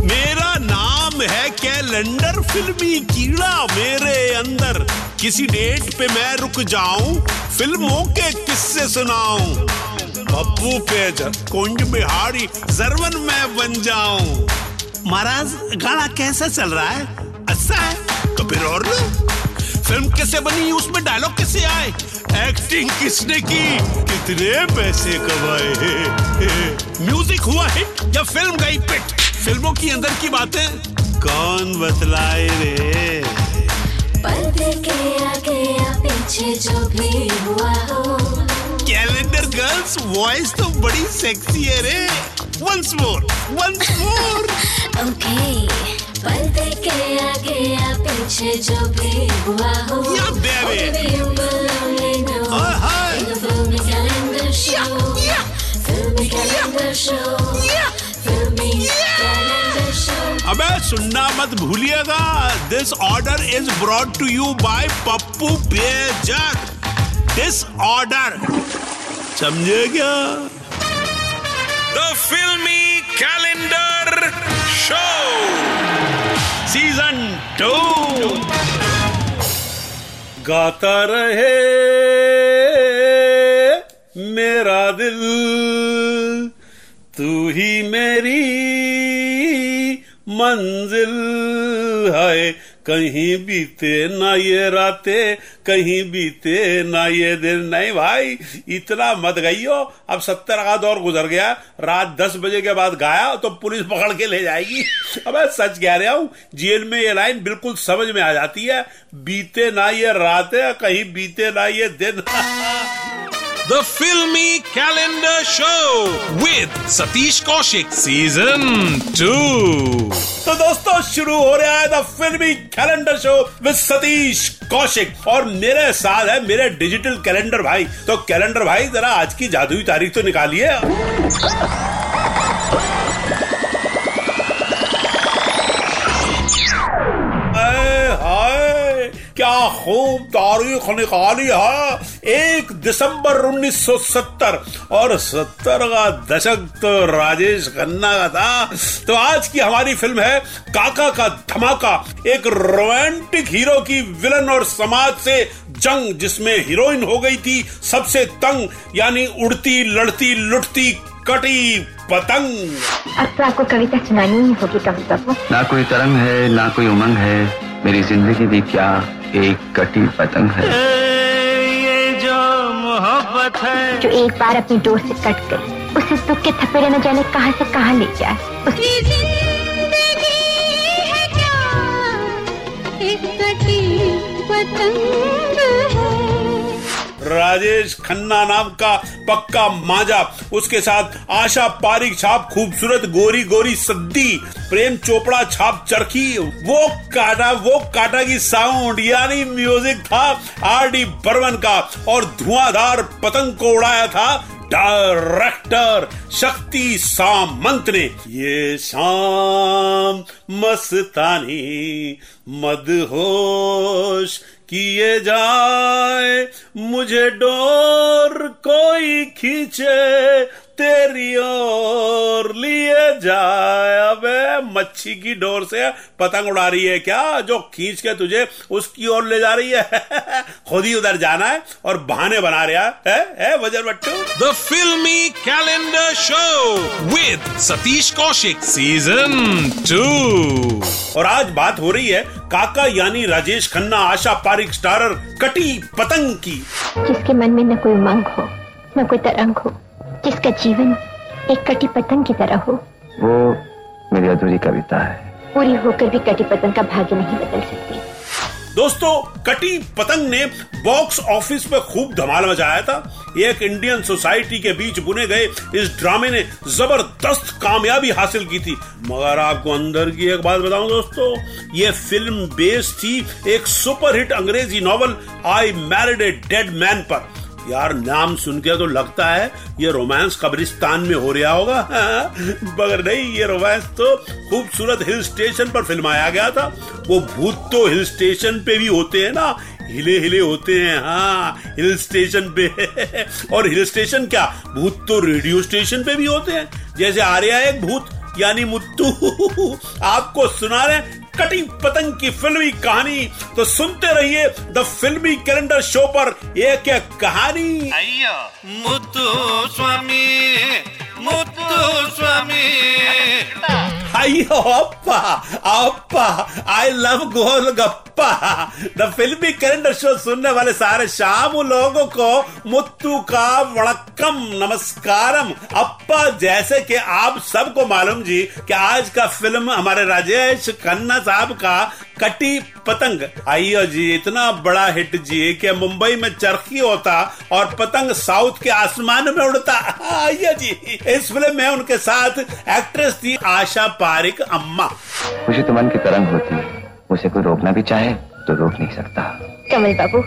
मेरा नाम है कैलेंडर फिल्मी कीड़ा मेरे अंदर। किसी डेट पे मैं रुक जाऊँ, फ़िल्मों के किस्से सुनाऊं। पप्पू पे कुंज बिहारी जरवन मैं बन जाऊँ। महाराज, गाना कैसा चल रहा है? अच्छा है? तो फिर और लो फ़िल्म कैसे बनी, उसमें डायलॉग कैसे आए? एक्टिंग किसने की? कितने पैसे कमाए म्यूज़िक हुआ हिट या फ़िल्म गई पिट फ़िल्मों की अंदर की बातें कौन बतलाए रे? पर्दे के आगे या पीछे जो भी हुआ हो। कैलेंडर गर्ल्स वॉइस तो बड़ी सेक्सी है रे। Once more once more okay पर्दे के आगे या पीछे जो भी हुआ हो। Yeah, baby. Calendar show. Filmy calendar show. अबे सुनना मत भूलिएगा। This order is brought to you by Pappu Bejak. This order समझे क्या? द फिल्मी कैलेंडर शो सीज़न टू गाता रहे मेरा दिल। तू ही मेरी मंजिल है। कहीं बीते ना ये राते, कहीं बीते ना ये दिन। नहीं भाई, इतना मत गईयो अब सत्तर का दौर गुजर गया, रात दस बजे के बाद गाया तो पुलिस पकड़ के ले जाएगी। अब सच कह रहा हूँ, जेल में ये लाइन बिल्कुल समझ में आ जाती है। बीते ना ये रातें, कहीं बीते ना ये दिन। The Filmy Calendar Show with Satish Kaushik, Season 2. तो दोस्तों, शुरू हो रहा है the filmy calendar show with Satish Kaushik और मेरे साथ है मेरे डिजिटल कैलेंडर भाई। तो कैलेंडर भाई, जरा आज की जादुई तारीख तो निकालिए। क्या खूब तारीख निकाली है। एक दिसंबर 1970 और 70 का दशक तो राजेश खन्ना का था। तो आज की हमारी फ़िल्म है काका का धमाका एक रोमांटिक हीरो की विलन और समाज से जंग जिसमें हीरोइन हो गई थी सबसे तंग यानी उड़ती लड़ती लुटती कटी पतंग। अब तो आपको कविता सुनानी ही होगी कवि बाबू ना कोई तरंग है ना कोई उमंग है मेरी ज़िंदगी भी क्या एक कटी पतंग है। ये जो एक बार अपनी डोर से कट गई उसे दुख के थपेरे न जाने कहाँ से कहाँ ले जाए राजेश खन्ना नाम का पक्का माजा। उसके साथ आशा पारिक छाप, खूबसूरत गोरी गोरी सद्दी, प्रेम चोपड़ा छाप चरखी, वो काटा वो काटा की साउंड, यानी म्यूज़िक था आर डी बर्मन का, और धुआंधार पतंग को उड़ाया था डायरेक्टर शक्ति सामंत ने। ये शाम मस्तानी, मदहोश किए जाए मुझे डोर कोई खींचे तेरी ओर लिए जाए। अबे मच्छी की डोर से पतंग उड़ा रही है क्या? जो खींच के तुझे उसकी ओर ले जा रही है? खुद ही उधर जाना है और बहाने बना रहा है, है वज़न बट्टू? The Filmy Calendar Show with Satish Kaushik Season 2. और आज बात हो रही है काका यानी राजेश खन्ना आशा पारिक स्टारर कटी पतंग की। जिसके मन में न कोई उमंग हो न कोई तरंग हो जिसका जीवन एक कटी पतंग की तरह हो। वो मेरी अधूरी कविता है। पूरी होकर भी कटी पतंग का भाग्य नहीं बदल सकती। दोस्तों कटी पतंग ने बॉक्स ऑफ़िस पे खूब धमाल मचाया था। एक इंडियन सोसाइटी के बीच बुने गए इस ड्रामे ने ज़बरदस्त कामयाबी हासिल की थी। मगर आपको अंदर की एक बात बताऊँ दोस्तों ये फ़िल्म बेस्ड थी एक सुपरहिट अंग्रेज़ी novel I married a dead man पर। यार नाम सुन के तो लगता है ये रोमांस कब्रिस्तान में हो रहा होगा। मगर नहीं, ये रोमांस तो खूबसूरत हिल स्टेशन पर फिल्माया गया था। वो भूत तो हिल स्टेशन पे भी होते हैं ना। हिले हिले होते हैं हाँ हिल स्टेशन पे। और हिल स्टेशन क्या? भूत तो रेडियो स्टेशन पे भी होते हैं। जैसे आ रहा है एक भूत, यानी मुत्तू। आपको सुना रहे कटी पतंग की फिल्मी कहानी। तो सुनते रहिए द फिल्मी कैलेंडर शो पर एक एक कहानी। Muddu Swami Muddu Swami. The filmy calendar show सुनने वाले सारे शाम लोगों को मुत्तु का वड़कम नमस्कारम। अप्पा जैसे कि आप सबको मालूम जी कि आज का फ़िल्म हमारे राजेश खन्ना साहब का कटी पतंग। आइयो जी इतना बड़ा हिट जी कि मुंबई में चरखी होता और पतंग साउथ के आसमान में उड़ता। आइयो जी इस फ़िल्म में उनके साथ एक्ट्रेस थी आशा पारिक अम्मा। खुशी तो मन की तरंग होती है। उसे कोई रोकना भी चाहे तो रोक नहीं सकता। कमल बाबू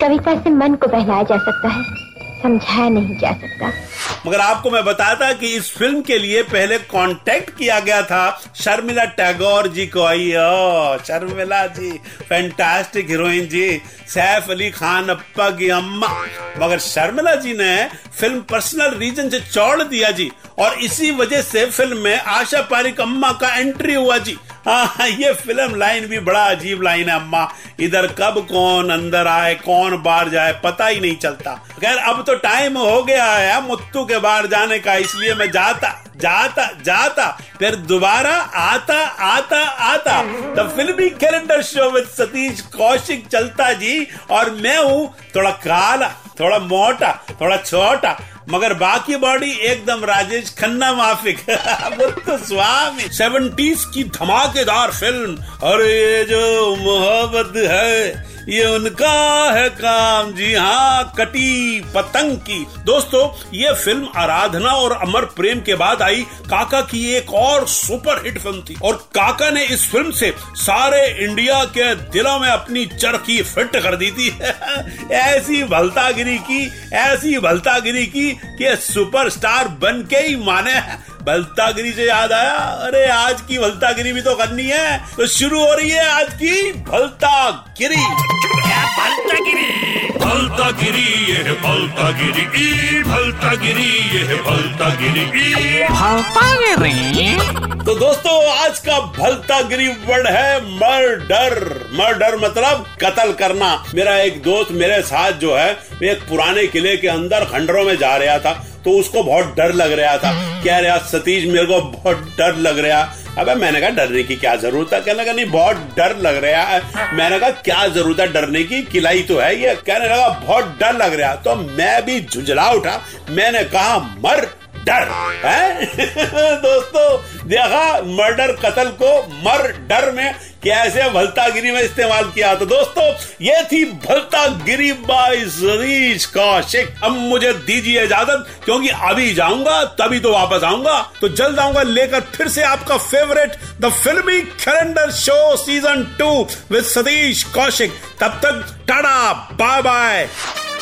कविता से मन को बहलाया जा सकता है। समझाया नहीं जा सकता। मगर आपको मैं बताता कि इस फ़िल्म के लिए पहले कांटेक्ट किया गया था शर्मिला टैगोर जी को। आइयो शर्मिला जी फैंटास्टिक हीरोइन जी, सैफ अली खान, अप्पा की अम्मा। मगर शर्मिला जी ने फ़िल्म पर्सनल रीजन से छोड़ दिया जी। और इसी वजह से फ़िल्म में आशा पारिक अम्मा का एंट्री हुआ जी। हाँ ये फ़िल्म लाइन भी बड़ा अजीब लाइन है, अम्मा। इधर कब कौन अंदर आए, कौन बाहर जाए, पता ही नहीं चलता। खैर, अब तो टाइम हो गया है मुत्तू के बाहर जाने का, इसलिए मैं जाता जाता जाता, फिर दोबारा आता आता आता। The filmy calendar show with Satish Kaushik चलता जी, और मैं हूँ थोड़ा काला, थोड़ा मोटा, थोड़ा छोटा मगर बाकी बॉडी एकदम राजेश खन्ना माफिक। तो स्वामी। सेवेंटीज की धमाकेदार फ़िल्म, अरे ये जो मोहब्बत है। ये उनका है काम। जी हाँ कटी पतंग की। दोस्तों, ये फ़िल्म आराधना और अमर प्रेम के बाद आई। काका की एक और सुपर हिट फ़िल्म थी। और काका ने इस फ़िल्म से सारे इंडिया के दिलों में अपनी चरखी फिट कर दी थी। ऐसी भलतागिरी की, ऐसी भलतागिरी की कि सुपरस्टार बन के ही माने भलतागिरी से याद आया? अरे आज की भलतागिरी भी तो करनी है। तो शुरू हो रही है आज की भलतागिरी। भलता गिरी ये है भलता गिरी ई भलता ये है भलता गिरी तो दोस्तों आज का भलता गिरी वर्ड है मर्डर। मर्डर मतलब कत्ल करना। मेरा एक दोस्त मेरे साथ जो है एक पुराने किले के अंदर खंडरों में जा रहा था। तो उसको बहुत डर लग रहा था। क्या रहा, सतीश, मेरे को बहुत डर लग रहा अबे, मैंने कहा, डरने की क्या ज़रूरत है? कहने लगा, नहीं, बहुत डर लग रहा है। मैंने कहा, क्या ज़रूरत है डरने की? किलाई तो है ये। कहने लगा, बहुत डर लग रहा तो मैं भी झुंझला उठा। मैंने कहा, मर। डर, है? दोस्तों, देखा, मर्डर कत्ल को मर, डर में कैसे भलतागिरी में इस्तेमाल किया? तो दोस्तों, ये थी भलतागिरी बाई सतीश कौशिक। अब मुझे दीजिए इजाज़त, क्योंकि अभी जाऊँगा, तभी तो वापस आऊँगा। तो जल्द आऊँगा लेकर फिर से आपका favourite the filmy calendar show season two with Satish Kaushik. तब तक tata bye bye